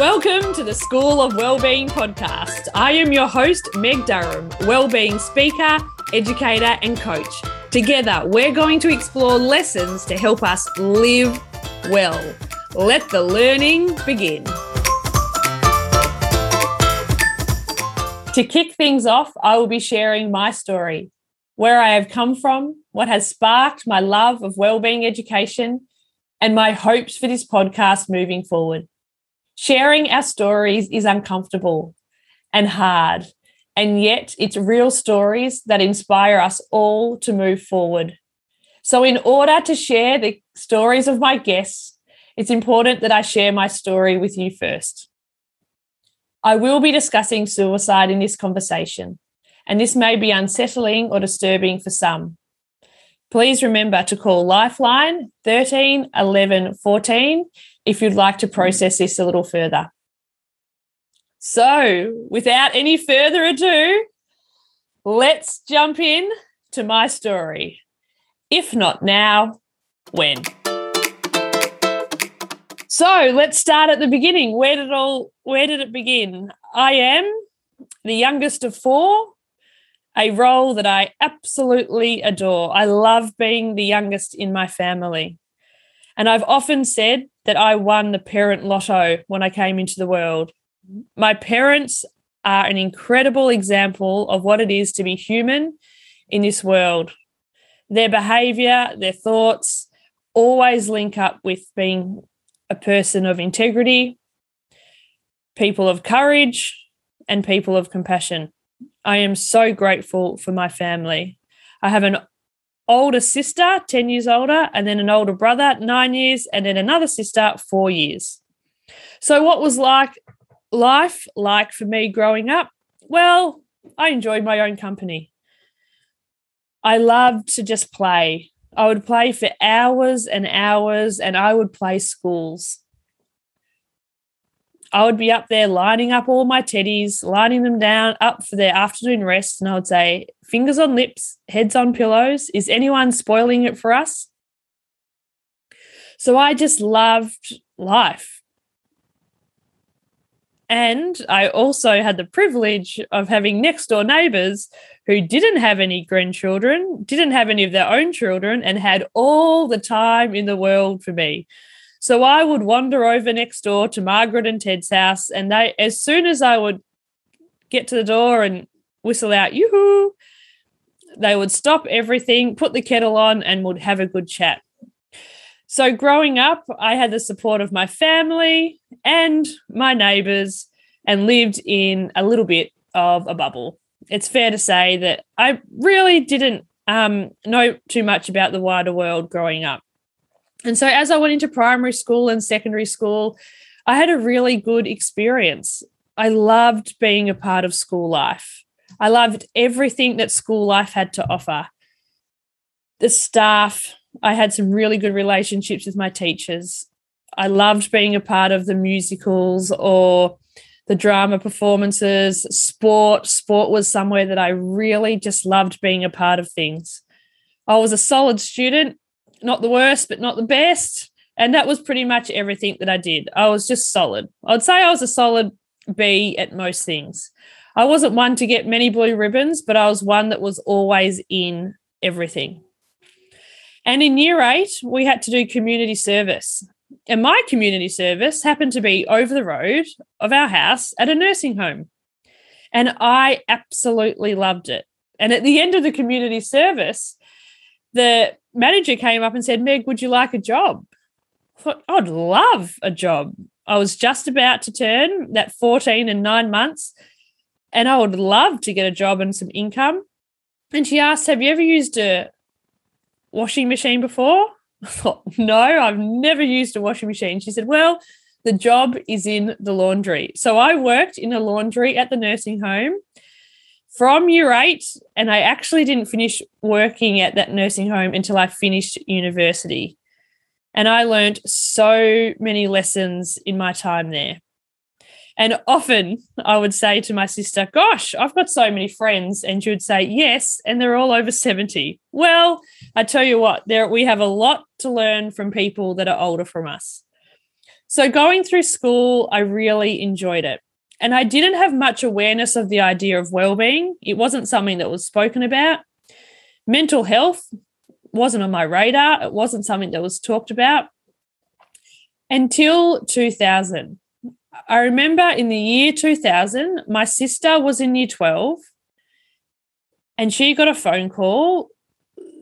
Welcome to the School of Wellbeing podcast. I am your host, Meg Durham, wellbeing speaker, educator, and coach. Together, we're going to explore lessons to help us live well. Let the learning begin. To kick things off, I will be sharing my story, where I have come from, what has sparked my love of wellbeing education, and my hopes for this podcast moving forward. Sharing our stories is uncomfortable and hard, and yet it's real stories that inspire us all to move forward. So, in order to share the stories of my guests, it's important that I share my story with you first. I will be discussing suicide in this conversation, and this may be unsettling or disturbing for some. Please remember to call Lifeline 13 11 14 if you'd like to process this a little further. So, without any further ado, let's jump in to my story. If not now, when? So, let's start at the beginning. Where did all where did it begin? I am the youngest of four, a role that I absolutely adore. I love being the youngest in my family. And I've often said that I won the parent lotto when I came into the world. My parents are an incredible example of what it is to be human in this world. Their behavior, their thoughts always link up with being a person of integrity, people of courage, and people of compassion. I am so grateful for my family. I have an older sister, 10 years older, and then an older brother, nine years, and then another sister, four years. So, what was like life like for me growing up? Well, I enjoyed my own company. I loved to just play. I would play for hours and hours, and I would play schools. I would be up there lining up all my teddies, lining them down up for their afternoon rest. And I would say, fingers on lips, heads on pillows. Is anyone spoiling it for us? So I just loved life. And I also had the privilege of having next door neighbors who didn't have any grandchildren, didn't have any of their own children, and had all the time in the world for me. So I would wander over next door to Margaret and Ted's house, and they, as soon as I would get to the door and whistle out yoo-hoo, they would stop everything, put the kettle on, and would have a good chat. So growing up, I had the support of my family and my neighbors, and lived in a little bit of a bubble. It's fair to say that I really didn't um, know too much about the wider world growing up. And so as I went into primary school and secondary school, I had a really good experience. I loved being a part of school life. I loved everything that school life had to offer. The staff, I had some really good relationships with my teachers. I loved being a part of the musicals or the drama performances, sport. Sport was somewhere that I really just loved being a part of things. I was a solid student not the worst, but not the best. And that was pretty much everything that I did. I was just solid. I'd say I was a solid B at most things. I wasn't one to get many blue ribbons, but I was one that was always in everything. And in year eight, we had to do community service. And my community service happened to be over the road of our house at a nursing home. And I absolutely loved it. And at the end of the community service, the manager came up and said, Meg, would you like a job? I thought, I'd love a job. I was just about to turn that 14 and nine months, and I would love to get a job and some income. And she asked, Have you ever used a washing machine before? I thought, No, I've never used a washing machine. She said, Well, the job is in the laundry. So I worked in a laundry at the nursing home from year eight, and I actually didn't finish working at that nursing home until I finished university. And I learned so many lessons in my time there. And often I would say to my sister, Gosh, I've got so many friends. And she would say, Yes, and they're all over 70. Well, I tell you what, there we have a lot to learn from people that are older from us. So, going through school, I really enjoyed it. And I didn't have much awareness of the idea of well-being. It wasn't something that was spoken about. Mental health wasn't on my radar. It wasn't something that was talked about until 2000. I remember in the year 2000, my sister was in year 12 and she got a phone call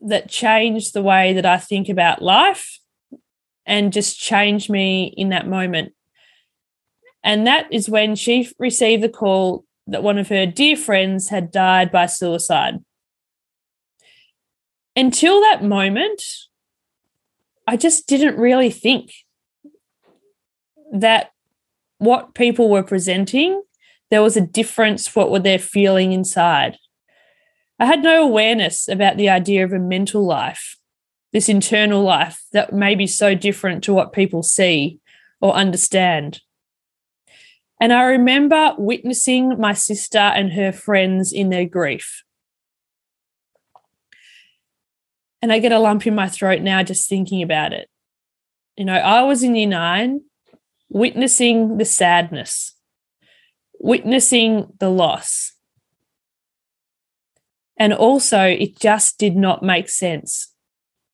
that changed the way that I think about life and just changed me in that moment. And that is when she received the call that one of her dear friends had died by suicide. Until that moment, I just didn't really think that what people were presenting, there was a difference what were they feeling inside. I had no awareness about the idea of a mental life, this internal life that may be so different to what people see or understand. And I remember witnessing my sister and her friends in their grief. And I get a lump in my throat now just thinking about it. You know, I was in year nine, witnessing the sadness, witnessing the loss. And also, it just did not make sense.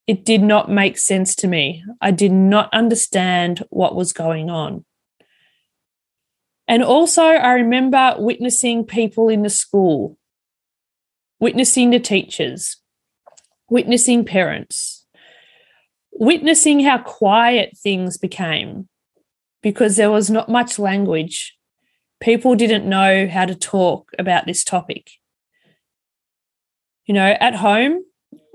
It did not make sense to me. I did not understand what was going on. And also, I remember witnessing people in the school, witnessing the teachers, witnessing parents, witnessing how quiet things became because there was not much language. People didn't know how to talk about this topic. You know, at home,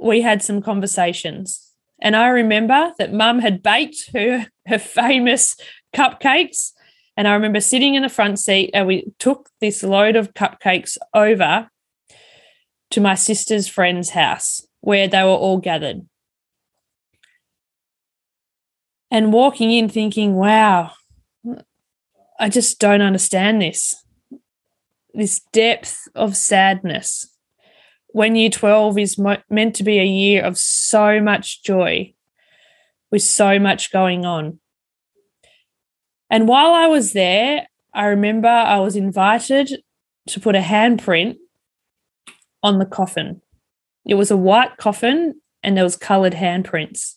we had some conversations. And I remember that mum had baked her, her famous cupcakes and I remember sitting in the front seat and we took this load of cupcakes over to my sister's friend's house where they were all gathered. And walking in thinking, wow, I just don't understand this. This depth of sadness. When year 12 is mo- meant to be a year of so much joy with so much going on. And while I was there, I remember I was invited to put a handprint on the coffin. It was a white coffin and there was colored handprints.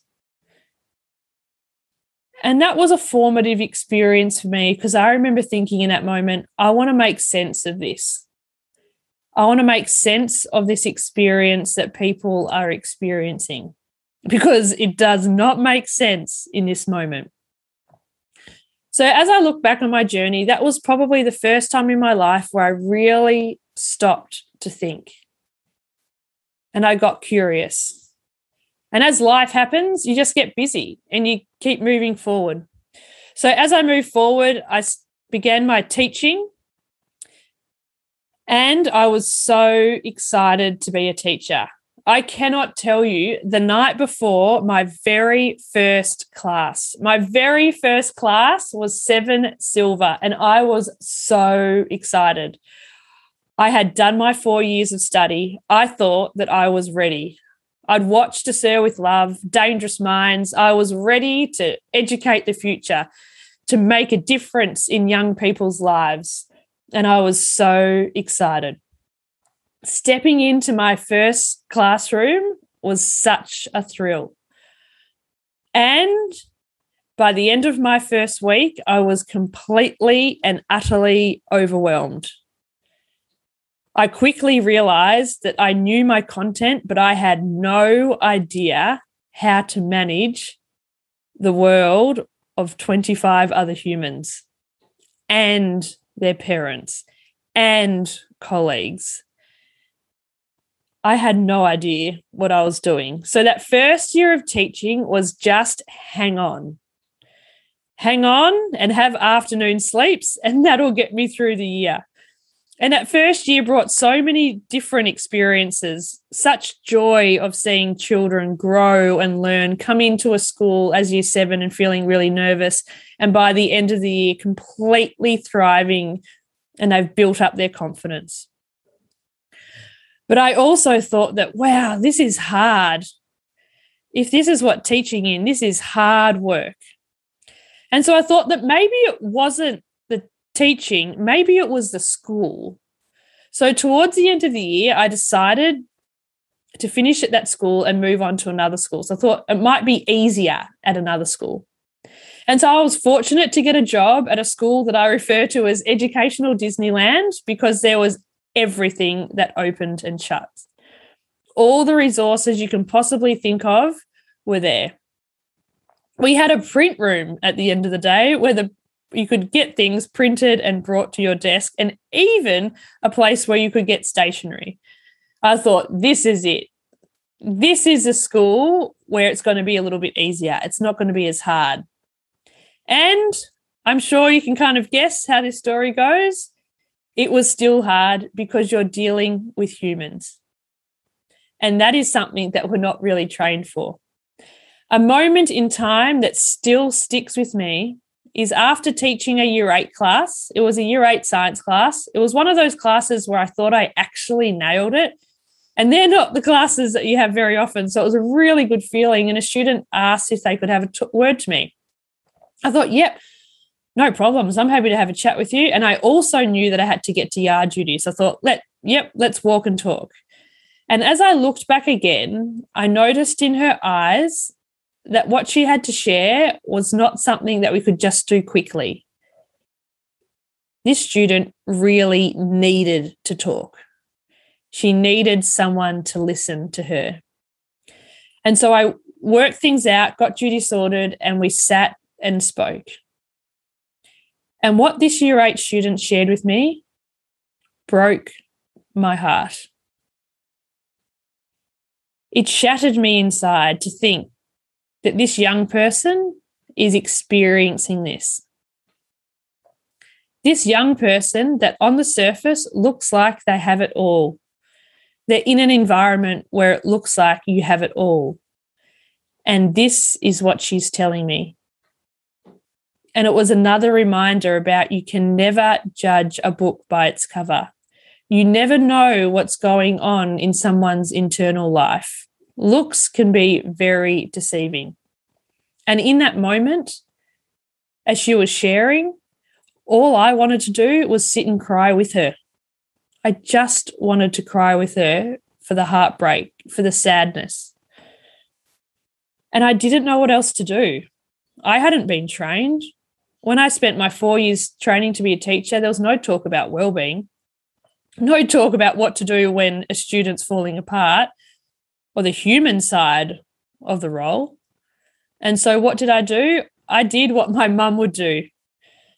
And that was a formative experience for me because I remember thinking in that moment, I want to make sense of this. I want to make sense of this experience that people are experiencing because it does not make sense in this moment. So, as I look back on my journey, that was probably the first time in my life where I really stopped to think. And I got curious. And as life happens, you just get busy and you keep moving forward. So, as I moved forward, I began my teaching. And I was so excited to be a teacher. I cannot tell you the night before my very first class. My very first class was seven silver, and I was so excited. I had done my four years of study. I thought that I was ready. I'd watched To Sir with Love, Dangerous Minds. I was ready to educate the future, to make a difference in young people's lives. And I was so excited stepping into my first classroom was such a thrill. And by the end of my first week, I was completely and utterly overwhelmed. I quickly realized that I knew my content, but I had no idea how to manage the world of 25 other humans and their parents and colleagues I had no idea what I was doing. So that first year of teaching was just hang on. Hang on and have afternoon sleeps, and that'll get me through the year. And that first year brought so many different experiences, such joy of seeing children grow and learn, come into a school as year seven and feeling really nervous. And by the end of the year, completely thriving and they've built up their confidence. But I also thought that, wow, this is hard. If this is what teaching in, this is hard work. And so I thought that maybe it wasn't the teaching, maybe it was the school. So towards the end of the year, I decided to finish at that school and move on to another school. So I thought it might be easier at another school. And so I was fortunate to get a job at a school that I refer to as Educational Disneyland because there was everything that opened and shut. All the resources you can possibly think of were there. We had a print room at the end of the day where the you could get things printed and brought to your desk and even a place where you could get stationery. I thought this is it. This is a school where it's going to be a little bit easier. It's not going to be as hard. And I'm sure you can kind of guess how this story goes. It was still hard because you're dealing with humans. And that is something that we're not really trained for. A moment in time that still sticks with me is after teaching a year eight class. It was a year eight science class. It was one of those classes where I thought I actually nailed it. And they're not the classes that you have very often. So it was a really good feeling. And a student asked if they could have a t- word to me. I thought, yep, no problems. I'm happy to have a chat with you. And I also knew that I had to get to yard duty. So I thought, let, yep, let's walk and talk. And as I looked back again, I noticed in her eyes that what she had to share was not something that we could just do quickly. This student really needed to talk. She needed someone to listen to her. And so I worked things out, got duty sorted, and we sat and spoke. And what this year eight student shared with me broke my heart. It shattered me inside to think that this young person is experiencing this. This young person that on the surface looks like they have it all. They're in an environment where it looks like you have it all. And this is what she's telling me. And it was another reminder about you can never judge a book by its cover. You never know what's going on in someone's internal life. Looks can be very deceiving. And in that moment, as she was sharing, all I wanted to do was sit and cry with her. I just wanted to cry with her for the heartbreak, for the sadness. And I didn't know what else to do. I hadn't been trained when I spent my four years training to be a teacher, there was no talk about well-being, no talk about what to do when a student's falling apart, or the human side of the role. And so, what did I do? I did what my mum would do,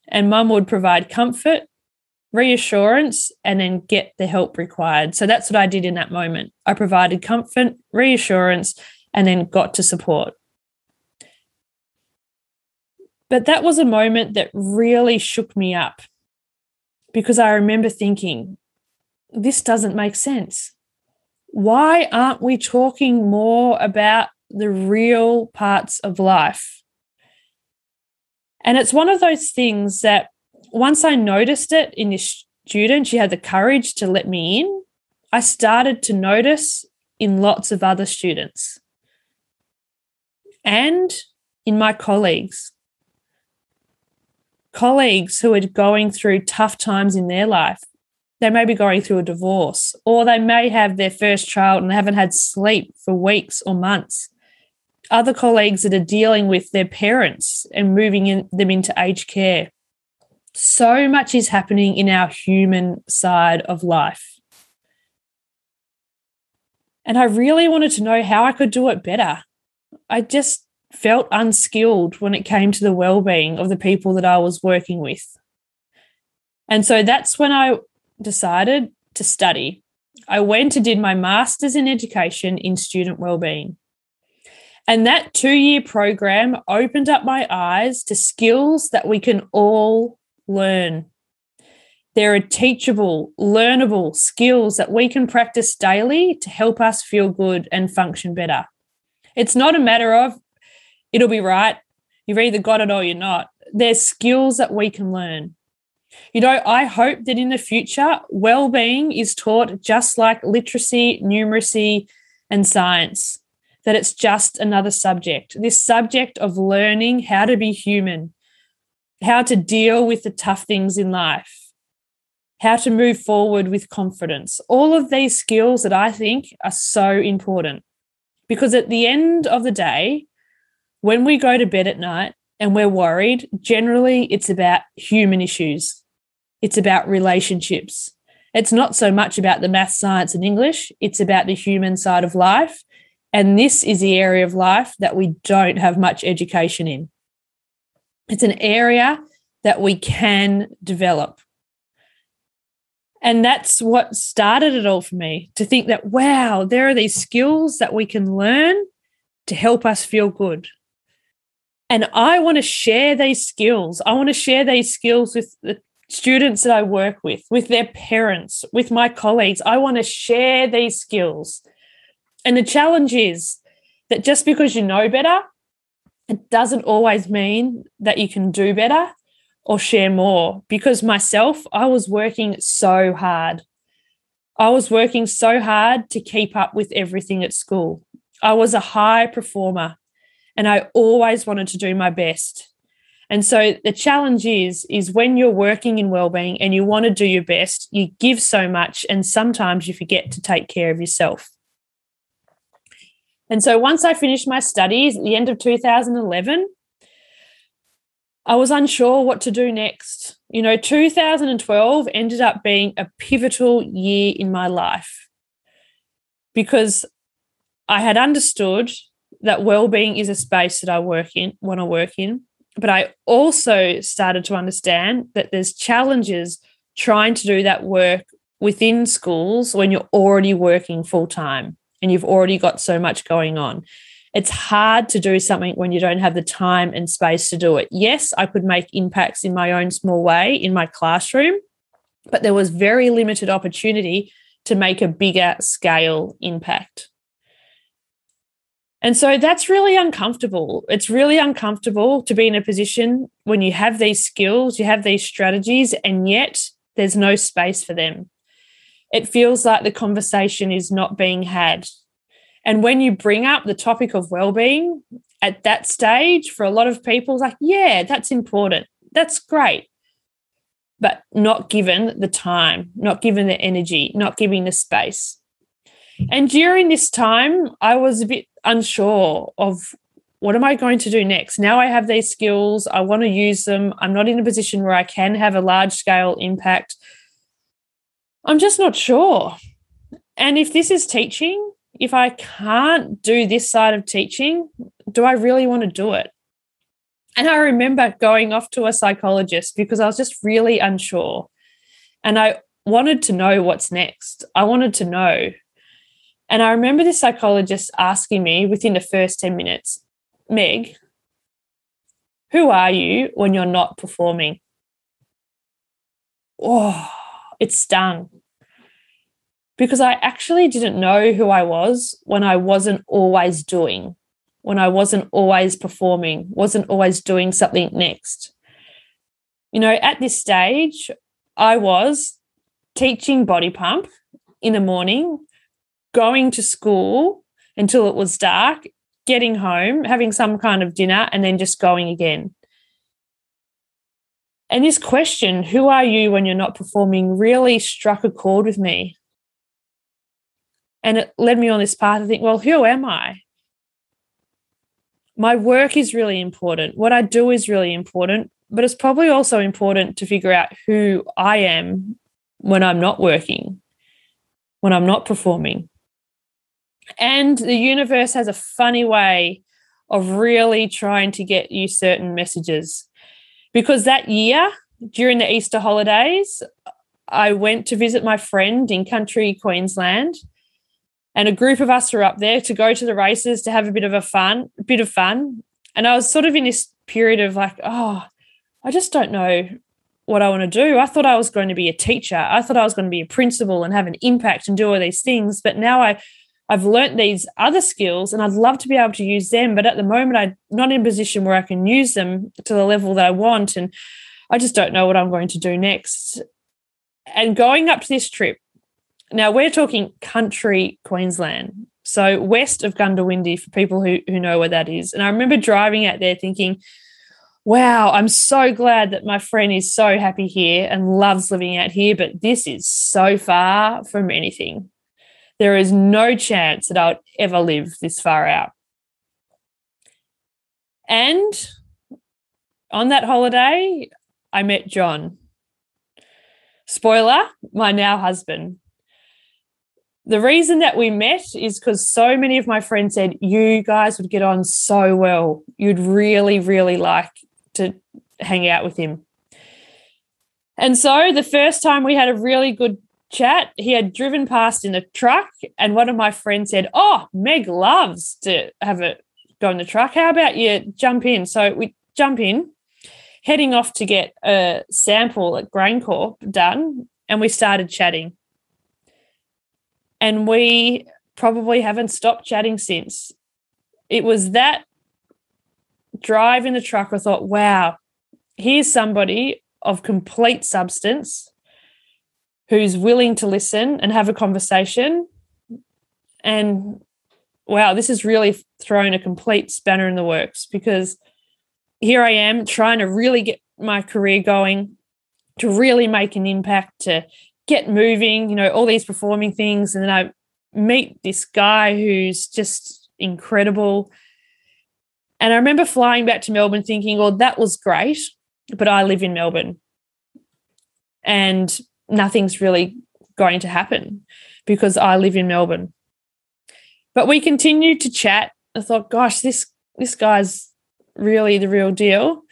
and mum would provide comfort, reassurance, and then get the help required. So that's what I did in that moment. I provided comfort, reassurance, and then got to support. But that was a moment that really shook me up because I remember thinking, this doesn't make sense. Why aren't we talking more about the real parts of life? And it's one of those things that once I noticed it in this student, she had the courage to let me in. I started to notice in lots of other students and in my colleagues colleagues who are going through tough times in their life. They may be going through a divorce, or they may have their first child and haven't had sleep for weeks or months. Other colleagues that are dealing with their parents and moving in, them into aged care. So much is happening in our human side of life. And I really wanted to know how I could do it better. I just felt unskilled when it came to the well-being of the people that I was working with. And so that's when I decided to study. I went and did my master's in education in student well-being. And that 2-year program opened up my eyes to skills that we can all learn. There are teachable, learnable skills that we can practice daily to help us feel good and function better. It's not a matter of it'll be right. You've either got it or you're not. There's skills that we can learn. You know, I hope that in the future, well-being is taught just like literacy, numeracy, and science, that it's just another subject. This subject of learning how to be human, how to deal with the tough things in life, how to move forward with confidence. All of these skills that I think are so important because at the end of the day, when we go to bed at night and we're worried, generally it's about human issues, it's about relationships. It's not so much about the math, science, and English, it's about the human side of life. And this is the area of life that we don't have much education in. It's an area that we can develop. And that's what started it all for me to think that, wow, there are these skills that we can learn to help us feel good. And I want to share these skills. I want to share these skills with the students that I work with, with their parents, with my colleagues. I want to share these skills. And the challenge is that just because you know better, it doesn't always mean that you can do better or share more. Because myself, I was working so hard. I was working so hard to keep up with everything at school. I was a high performer and I always wanted to do my best. And so the challenge is is when you're working in well-being and you want to do your best, you give so much and sometimes you forget to take care of yourself. And so once I finished my studies at the end of 2011, I was unsure what to do next. You know, 2012 ended up being a pivotal year in my life because I had understood that well-being is a space that I work in, want to work in but I also started to understand that there's challenges trying to do that work within schools when you're already working full time and you've already got so much going on. It's hard to do something when you don't have the time and space to do it. Yes, I could make impacts in my own small way in my classroom, but there was very limited opportunity to make a bigger scale impact. And so that's really uncomfortable. It's really uncomfortable to be in a position when you have these skills, you have these strategies, and yet there's no space for them. It feels like the conversation is not being had. And when you bring up the topic of well-being at that stage, for a lot of people, like, yeah, that's important. That's great. But not given the time, not given the energy, not giving the space. And during this time, I was a bit unsure of what am I going to do next? Now I have these skills, I want to use them. I'm not in a position where I can have a large scale impact. I'm just not sure. And if this is teaching, if I can't do this side of teaching, do I really want to do it? And I remember going off to a psychologist because I was just really unsure. And I wanted to know what's next. I wanted to know and I remember the psychologist asking me within the first 10 minutes, Meg, who are you when you're not performing? Oh, it stung because I actually didn't know who I was when I wasn't always doing, when I wasn't always performing, wasn't always doing something next. You know, at this stage, I was teaching body pump in the morning going to school until it was dark, getting home, having some kind of dinner, and then just going again. And this question, who are you when you're not performing, really struck a chord with me. And it led me on this path to think, well, who am I? My work is really important. What I do is really important, but it's probably also important to figure out who I am when I'm not working, when I'm not performing. And the universe has a funny way of really trying to get you certain messages. Because that year, during the Easter holidays, I went to visit my friend in country Queensland. And a group of us were up there to go to the races to have a bit of a fun, bit of fun. And I was sort of in this period of like, oh, I just don't know what I want to do. I thought I was going to be a teacher. I thought I was going to be a principal and have an impact and do all these things. But now I I've learnt these other skills and I'd love to be able to use them. But at the moment, I'm not in a position where I can use them to the level that I want. And I just don't know what I'm going to do next. And going up to this trip, now we're talking country Queensland. So west of Goondiwindi for people who, who know where that is. And I remember driving out there thinking, wow, I'm so glad that my friend is so happy here and loves living out here, but this is so far from anything. There is no chance that I'll ever live this far out. And on that holiday, I met John. Spoiler, my now husband. The reason that we met is because so many of my friends said, You guys would get on so well. You'd really, really like to hang out with him. And so the first time we had a really good chat, he had driven past in a truck, and one of my friends said, Oh, Meg loves to have a go in the truck. How about you jump in? So we jump in, heading off to get a sample at GrainCorp done, and we started chatting. And we probably haven't stopped chatting since. It was that drive in the truck. I thought, wow, here's somebody of complete substance who's willing to listen and have a conversation. And wow, this has really thrown a complete spanner in the works because here I am trying to really get my career going, to really make an impact, to get moving, you know, all these performing things. And then I meet this guy who's just incredible. And I remember flying back to Melbourne thinking, well, that was great, but I live in Melbourne and nothing's really going to happen because I live in Melbourne. But we continued to chat. I thought, gosh, this this guy's really the real deal.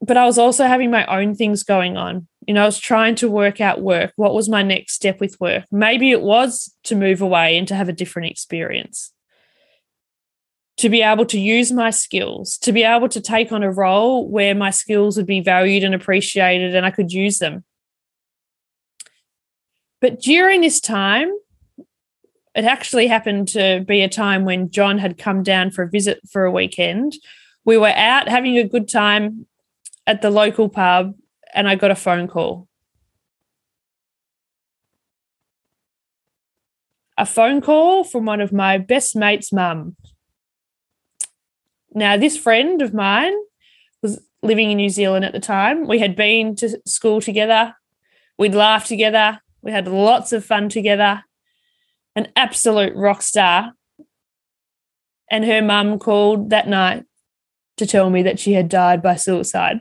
But I was also having my own things going on. You know, I was trying to work out work. What was my next step with work? Maybe it was to move away and to have a different experience. To be able to use my skills, to be able to take on a role where my skills would be valued and appreciated and I could use them. But during this time, it actually happened to be a time when John had come down for a visit for a weekend. We were out having a good time at the local pub, and I got a phone call. A phone call from one of my best mates' mum. Now, this friend of mine was living in New Zealand at the time. We had been to school together. We'd laughed together. We had lots of fun together an absolute rock star. And her mum called that night to tell me that she had died by suicide.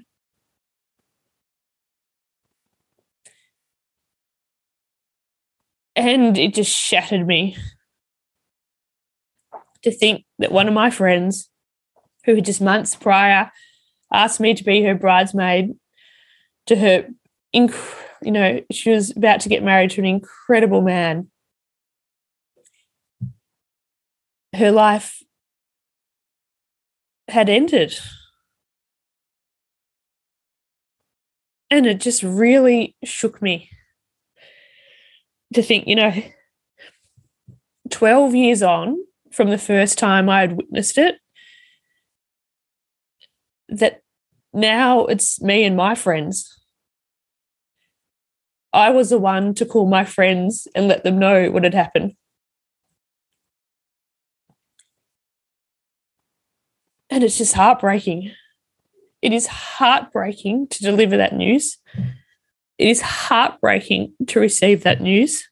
And it just shattered me to think that one of my friends, who had just months prior asked me to be her bridesmaid to her, inc- you know, she was about to get married to an incredible man her life had ended. And it just really shook me to think, you know, 12 years on from the first time I had witnessed it, that now it's me and my friends. I was the one to call my friends and let them know what had happened. And it's just heartbreaking. It is heartbreaking to deliver that news. It is heartbreaking to receive that news.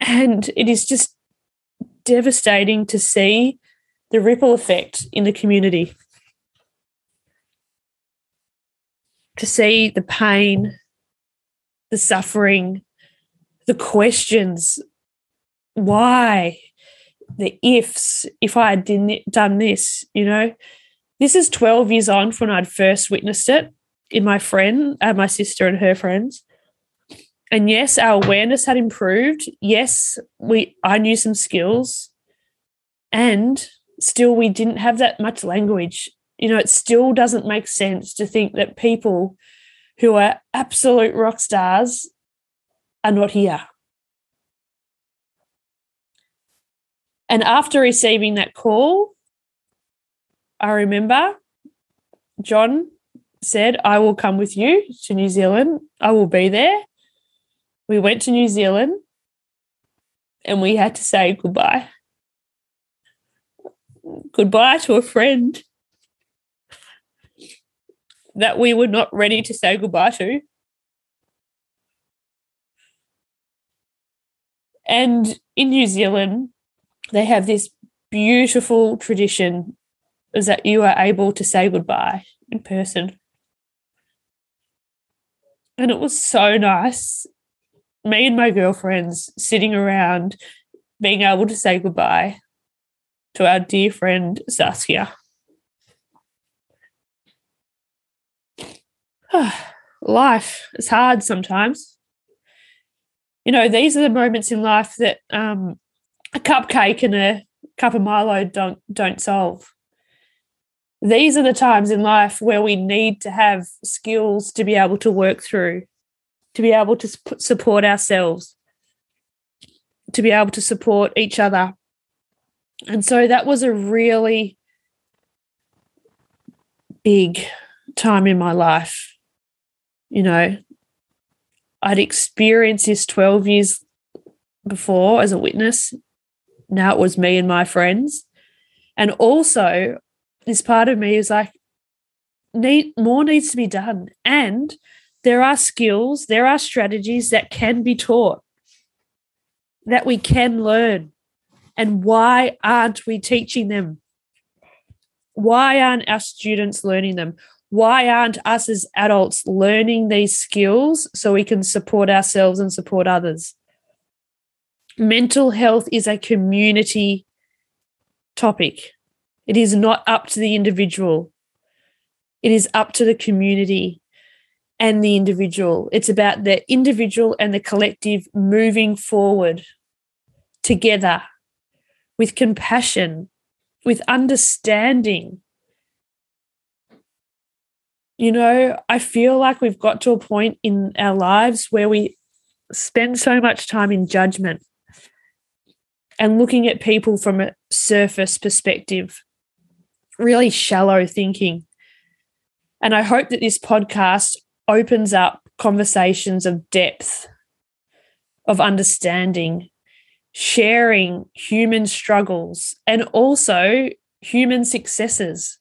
And it is just devastating to see the ripple effect in the community. To see the pain, the suffering, the questions why? the ifs, if I had done this, you know, this is 12 years on from when I'd first witnessed it in my friend, uh, my sister and her friends. And yes, our awareness had improved. Yes, we I knew some skills. And still we didn't have that much language. You know, it still doesn't make sense to think that people who are absolute rock stars are not here. And after receiving that call, I remember John said, I will come with you to New Zealand. I will be there. We went to New Zealand and we had to say goodbye. Goodbye to a friend that we were not ready to say goodbye to. And in New Zealand, they have this beautiful tradition is that you are able to say goodbye in person. And it was so nice. Me and my girlfriends sitting around being able to say goodbye to our dear friend Saskia. life is hard sometimes. You know, these are the moments in life that um, a cupcake and a cup of Milo don't don't solve. These are the times in life where we need to have skills to be able to work through, to be able to support ourselves, to be able to support each other. And so that was a really big time in my life you know, I'd experienced this 12 years before as a witness. Now it was me and my friends. And also, this part of me is like, need more needs to be done. And there are skills, there are strategies that can be taught, that we can learn. And why aren't we teaching them? Why aren't our students learning them? Why aren't us as adults learning these skills so we can support ourselves and support others? Mental health is a community topic. It is not up to the individual. It is up to the community and the individual. It's about the individual and the collective moving forward together with compassion, with understanding, you know, I feel like we've got to a point in our lives where we spend so much time in judgment and looking at people from a surface perspective, really shallow thinking. And I hope that this podcast opens up conversations of depth, of understanding, sharing human struggles, and also human successes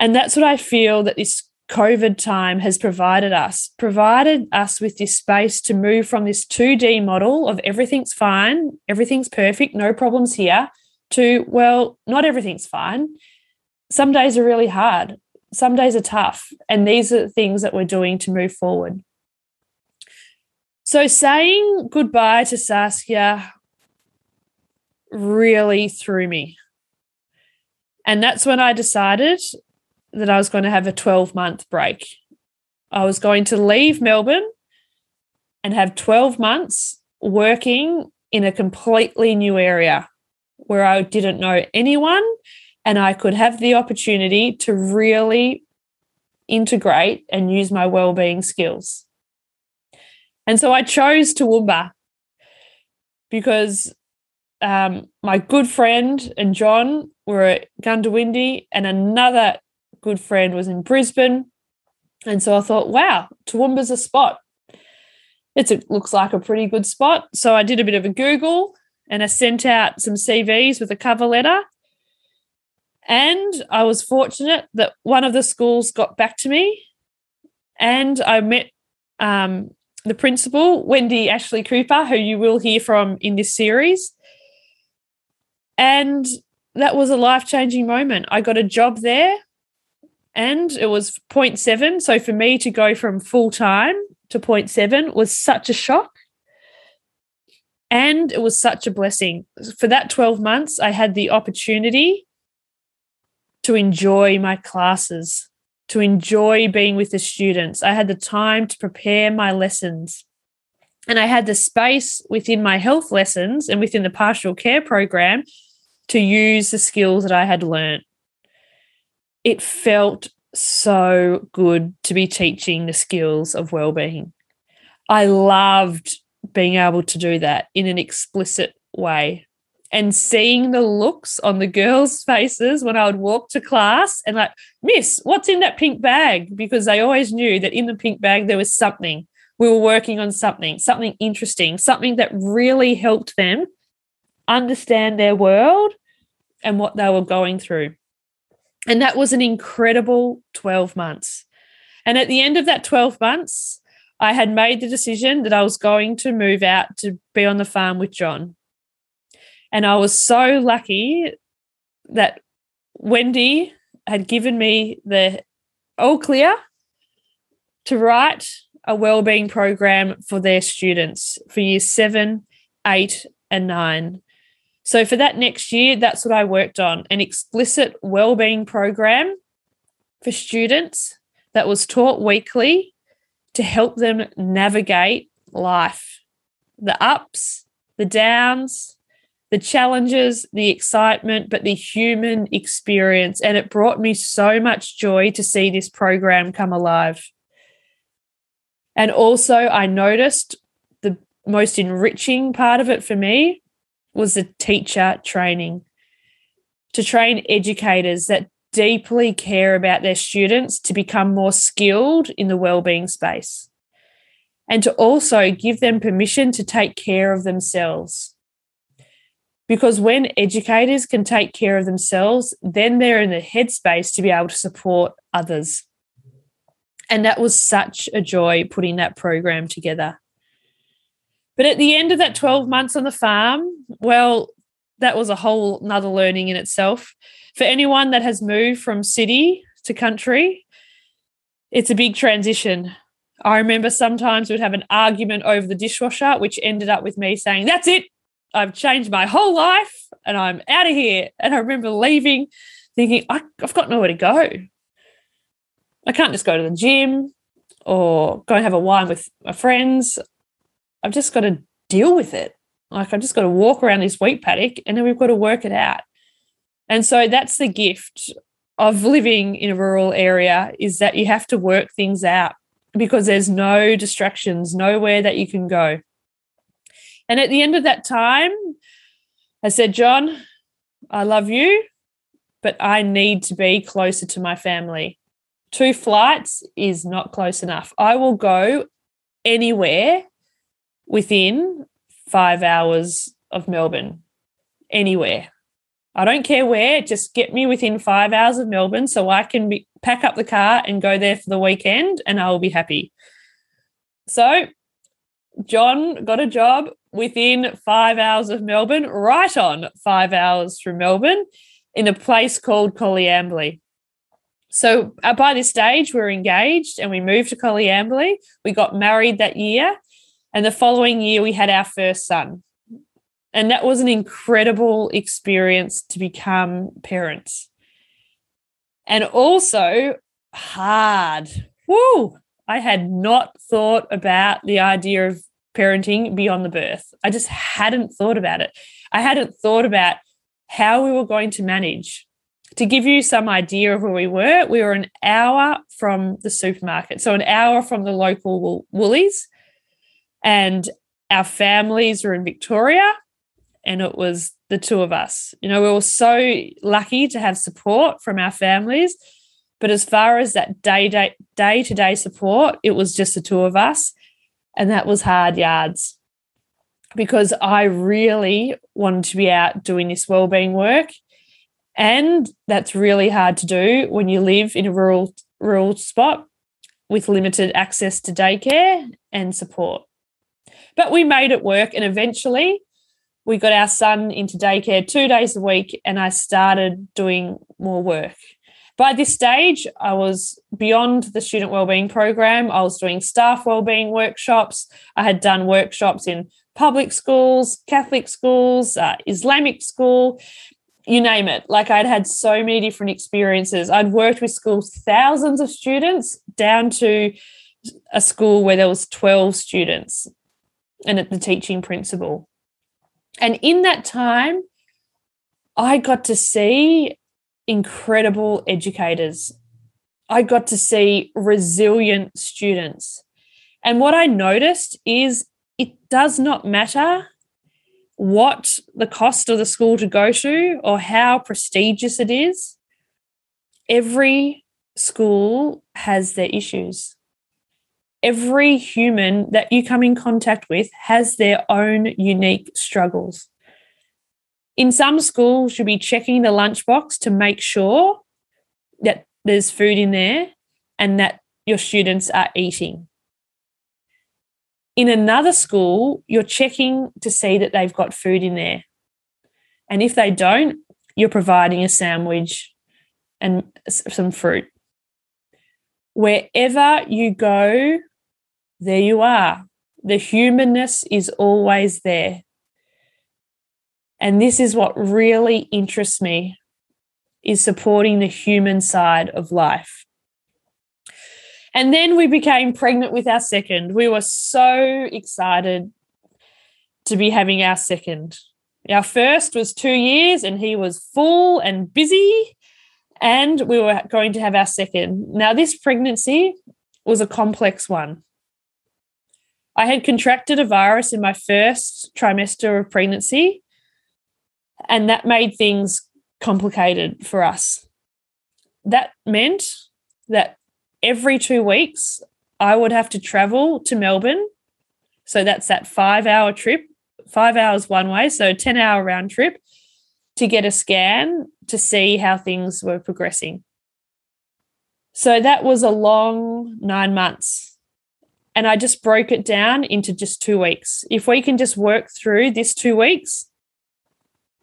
and that's what I feel that this COVID time has provided us, provided us with this space to move from this 2D model of everything's fine, everything's perfect, no problems here, to, well, not everything's fine. Some days are really hard, some days are tough. And these are the things that we're doing to move forward. So saying goodbye to Saskia really threw me. And that's when I decided that I was going to have a 12 month break. I was going to leave Melbourne and have 12 months working in a completely new area where I didn't know anyone and I could have the opportunity to really integrate and use my well-being skills. And so I chose Toowoomba because um, my good friend and John were at Goondiwindi, and another good friend was in Brisbane. And so I thought, wow, Toowoomba's a spot. It's a, looks like a pretty good spot. So I did a bit of a Google and I sent out some CVs with a cover letter. And I was fortunate that one of the schools got back to me and I met um, the principal, Wendy Ashley Cooper, who you will hear from in this series. And that was a life changing moment. I got a job there and it was 0.7. So for me to go from full time to 0.7 was such a shock. And it was such a blessing. For that 12 months, I had the opportunity to enjoy my classes, to enjoy being with the students. I had the time to prepare my lessons. And I had the space within my health lessons and within the pastoral care program to use the skills that I had learned it felt so good to be teaching the skills of well-being. I loved being able to do that in an explicit way and seeing the looks on the girls' faces when I would walk to class and like, Miss, what's in that pink bag? Because they always knew that in the pink bag there was something. We were working on something, something interesting, something that really helped them understand their world and what they were going through. And that was an incredible 12 months. And at the end of that 12 months, I had made the decision that I was going to move out to be on the farm with John. And I was so lucky that Wendy had given me the all clear to write a wellbeing program for their students for years seven, eight, and nine. So for that next year, that's what I worked on an explicit wellbeing program for students that was taught weekly to help them navigate life, the ups, the downs, the challenges, the excitement, but the human experience. And it brought me so much joy to see this program come alive. And also, I noticed the most enriching part of it for me was the teacher training to train educators that deeply care about their students to become more skilled in the well-being space and to also give them permission to take care of themselves because when educators can take care of themselves, then they're in the headspace to be able to support others. And that was such a joy putting that program together. But at the end of that 12 months on the farm, well, that was a whole nother learning in itself. For anyone that has moved from city to country, it's a big transition. I remember sometimes we'd have an argument over the dishwasher, which ended up with me saying, That's it, I've changed my whole life and I'm out of here. And I remember leaving thinking, I, have got nowhere to go. I can't just go to the gym or go and have a wine with my friends. I've just got to deal with it. Like I've just got to walk around this wheat paddock and then we've got to work it out. And so that's the gift of living in a rural area is that you have to work things out because there's no distractions, nowhere that you can go. And at the end of that time, I said, John, I love you, but I need to be closer to my family. Two flights is not close enough. I will go anywhere within five hours of Melbourne, anywhere. I don't care where, just get me within five hours of Melbourne so I can be, pack up the car and go there for the weekend and I will be happy. So John got a job within five hours of Melbourne, right on five hours from Melbourne, in a place called Coleambally. So uh, by this stage, we are engaged and we moved to Coleambally. We got married that year. And the following year, we had our first son. And that was an incredible experience to become parents. And also hard. Woo! I had not thought about the idea of parenting beyond the birth. I just hadn't thought about it. I hadn't thought about how we were going to manage. To give you some idea of where we were, we were an hour from the supermarket, so an hour from the local Woolies, and our families were in Victoria, and it was the two of us. You know, we were so lucky to have support from our families, but as far as that day day day to day support, it was just the two of us. And that was hard yards because I really wanted to be out doing this wellbeing work. And that's really hard to do when you live in a rural rural spot with limited access to daycare and support. But we made it work and eventually we got our son into daycare 2 days a week and I started doing more work. By this stage, I was beyond the student wellbeing program. I was doing staff wellbeing workshops. I had done workshops in public schools, Catholic schools, uh, Islamic school, you name it. Like I'd had so many different experiences. I'd worked with schools, thousands of students, down to a school where there was 12 students and at the teaching principal. And in that time, I got to see incredible educators. I got to see resilient students. And what I noticed is it does not matter what the cost of the school to go to or how prestigious it is. Every school has their issues. Every human that you come in contact with has their own unique struggles. In some schools, you'll be checking the lunchbox to make sure that there's food in there and that your students are eating. In another school, you're checking to see that they've got food in there. And if they don't, you're providing a sandwich and some fruit. Wherever you go, there you are. The humanness is always there. And this is what really interests me is supporting the human side of life. And then we became pregnant with our second. We were so excited to be having our second. Our first was two years and he was full and busy, and we were going to have our second. Now, this pregnancy was a complex one. I had contracted a virus in my first trimester of pregnancy, and that made things complicated for us. That meant that every two weeks, I would have to travel to Melbourne. So that's that five hour trip, five hours one way, so 10 hour round trip to get a scan to see how things were progressing. So that was a long nine months. And I just broke it down into just two weeks. If we can just work through this two weeks,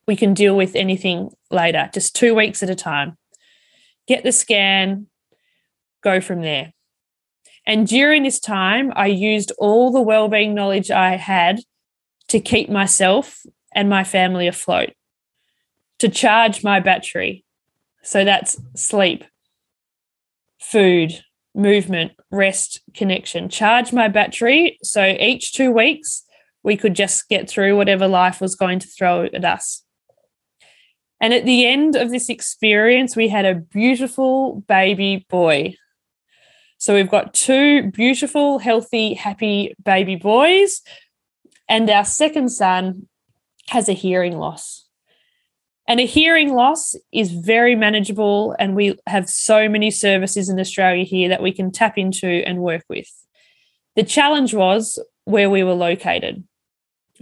we can deal with anything later, just two weeks at a time. Get the scan, go from there. And during this time, I used all the well-being knowledge I had to keep myself and my family afloat, to charge my battery. So that's sleep, food, movement, rest, connection. Charge my battery. So each two weeks, we could just get through whatever life was going to throw at us. And at the end of this experience, we had a beautiful baby boy. So we've got two beautiful, healthy, happy baby boys. And our second son has a hearing loss. And a hearing loss is very manageable. And we have so many services in Australia here that we can tap into and work with. The challenge was where we were located.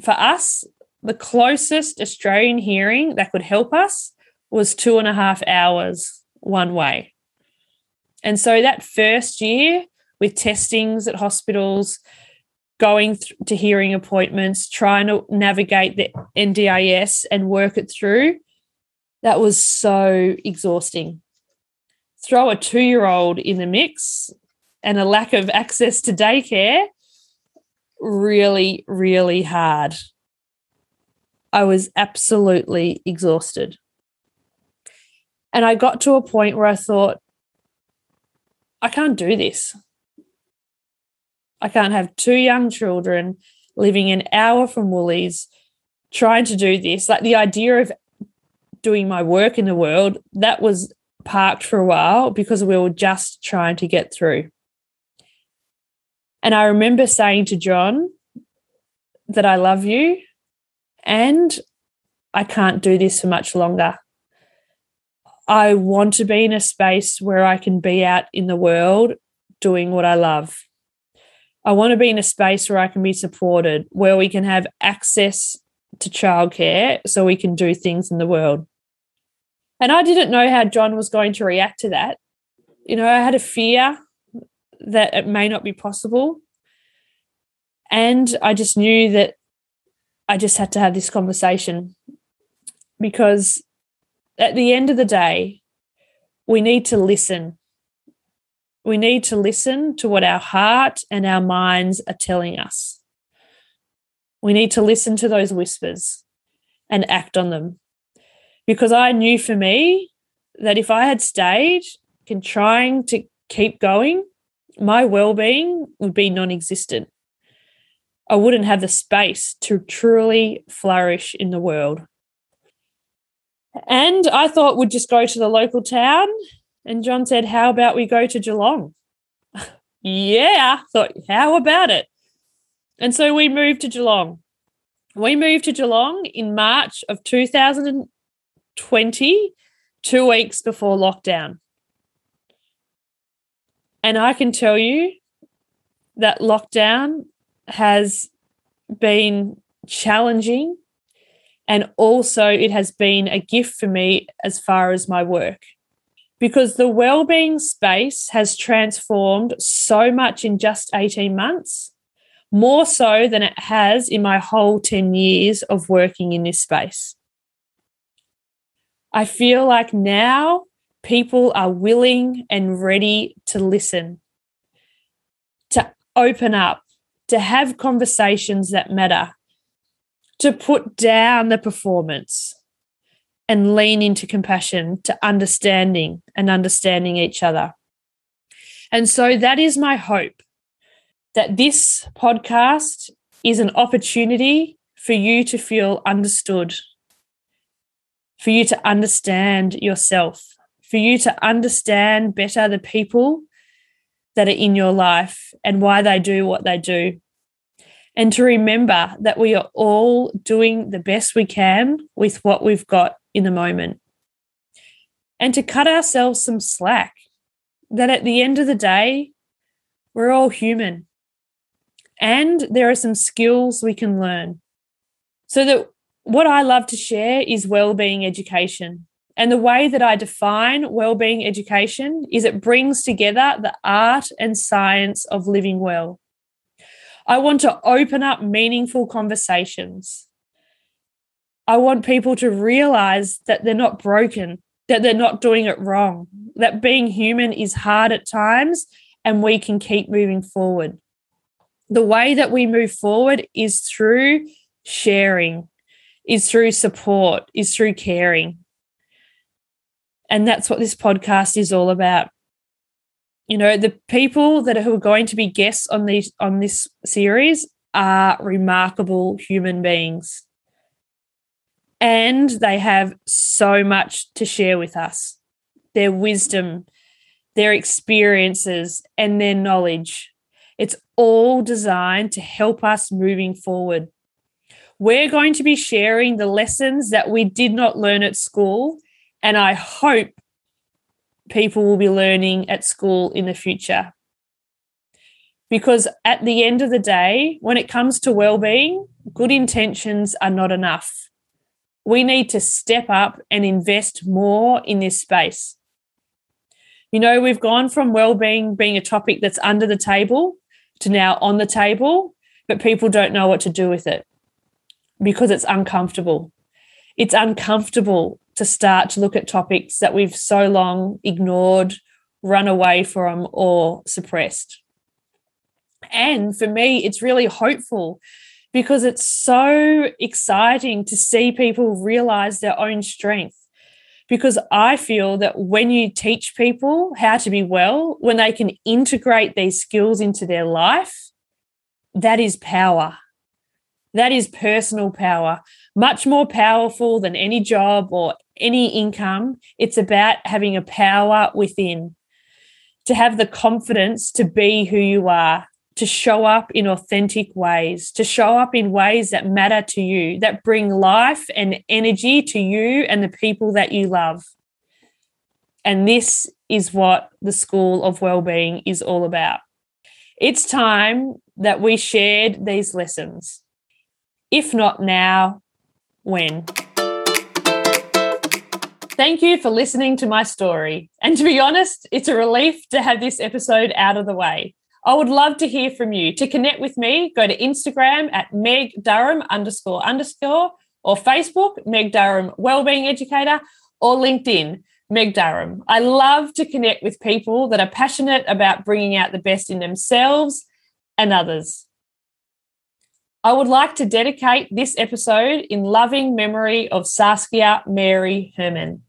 For us, the closest Australian hearing that could help us was two and a half hours one way. And so that first year with testings at hospitals, going to hearing appointments, trying to navigate the NDIS and work it through, that was so exhausting. Throw a two year old in the mix and a lack of access to daycare, really, really hard. I was absolutely exhausted. And I got to a point where I thought, I can't do this. I can't have two young children living an hour from Woolies trying to do this. Like the idea of doing my work in the world, that was parked for a while because we were just trying to get through. And I remember saying to John that I love you and I can't do this for much longer. I want to be in a space where I can be out in the world doing what I love. I want to be in a space where I can be supported, where we can have access to childcare so we can do things in the world. And I didn't know how John was going to react to that. You know, I had a fear that it may not be possible. And I just knew that I just had to have this conversation because at the end of the day, we need to listen. We need to listen to what our heart and our minds are telling us. We need to listen to those whispers and act on them. Because I knew for me that if I had stayed in trying to keep going, my well being would be non existent. I wouldn't have the space to truly flourish in the world. And I thought we'd just go to the local town. And John said, How about we go to Geelong? yeah, I thought, how about it? And so we moved to Geelong. We moved to Geelong in March of 2020, two weeks before lockdown. And I can tell you that lockdown has been challenging and also it has been a gift for me as far as my work. because the well-being space has transformed so much in just 18 months more so than it has in my whole 10 years of working in this space. I feel like now people are willing and ready to listen, to open up, to have conversations that matter, to put down the performance and lean into compassion, to understanding and understanding each other. And so that is my hope that this podcast is an opportunity for you to feel understood, for you to understand yourself, for you to understand better the people that are in your life and why they do what they do. And to remember that we are all doing the best we can with what we've got in the moment. And to cut ourselves some slack, that at the end of the day, we're all human and there are some skills we can learn. So that what I love to share is well-being education. And the way that I define well-being education is it brings together the art and science of living well. I want to open up meaningful conversations. I want people to realize that they're not broken, that they're not doing it wrong, that being human is hard at times and we can keep moving forward the way that we move forward is through sharing, is through support, is through caring. And that's what this podcast is all about. You know, the people that are, who are going to be guests on these on this series are remarkable human beings. And they have so much to share with us. Their wisdom, their experiences, and their knowledge it's all designed to help us moving forward. We're going to be sharing the lessons that we did not learn at school, and I hope people will be learning at school in the future. Because at the end of the day, when it comes to well-being, good intentions are not enough. We need to step up and invest more in this space. You know, we've gone from well-being being a topic that's under the table to now on the table, but people don't know what to do with it because it's uncomfortable. It's uncomfortable to start to look at topics that we've so long ignored, run away from, or suppressed. And for me, it's really hopeful because it's so exciting to see people realize their own strength because I feel that when you teach people how to be well, when they can integrate these skills into their life, that is power. That is personal power, much more powerful than any job or any income. It's about having a power within to have the confidence to be who you are, to show up in authentic ways, to show up in ways that matter to you, that bring life and energy to you and the people that you love. And this is what the School of Wellbeing is all about. It's time that we shared these lessons. If not now, when? Thank you for listening to my story. And to be honest, it's a relief to have this episode out of the way. I would love to hear from you. To connect with me, go to Instagram at Meg Durham underscore underscore or Facebook, Meg Durham Wellbeing Educator, or LinkedIn, Meg Durham. I love to connect with people that are passionate about bringing out the best in themselves and others. I would like to dedicate this episode in loving memory of Saskia Mary Herman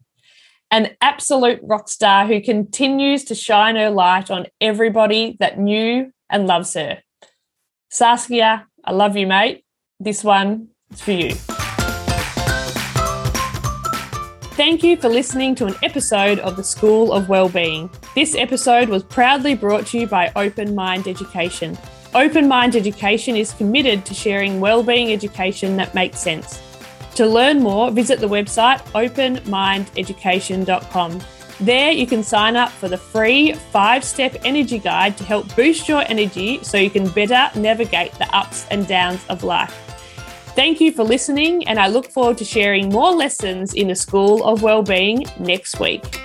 an absolute rock star who continues to shine her light on everybody that knew and loves her. Saskia, I love you, mate. This one is for you. Thank you for listening to an episode of the School of Wellbeing. This episode was proudly brought to you by Open Mind Education. Open Mind Education is committed to sharing wellbeing education that makes sense. To learn more, visit the website openmindeducation.com. There, you can sign up for the free five step energy guide to help boost your energy so you can better navigate the ups and downs of life. Thank you for listening, and I look forward to sharing more lessons in the School of Wellbeing next week.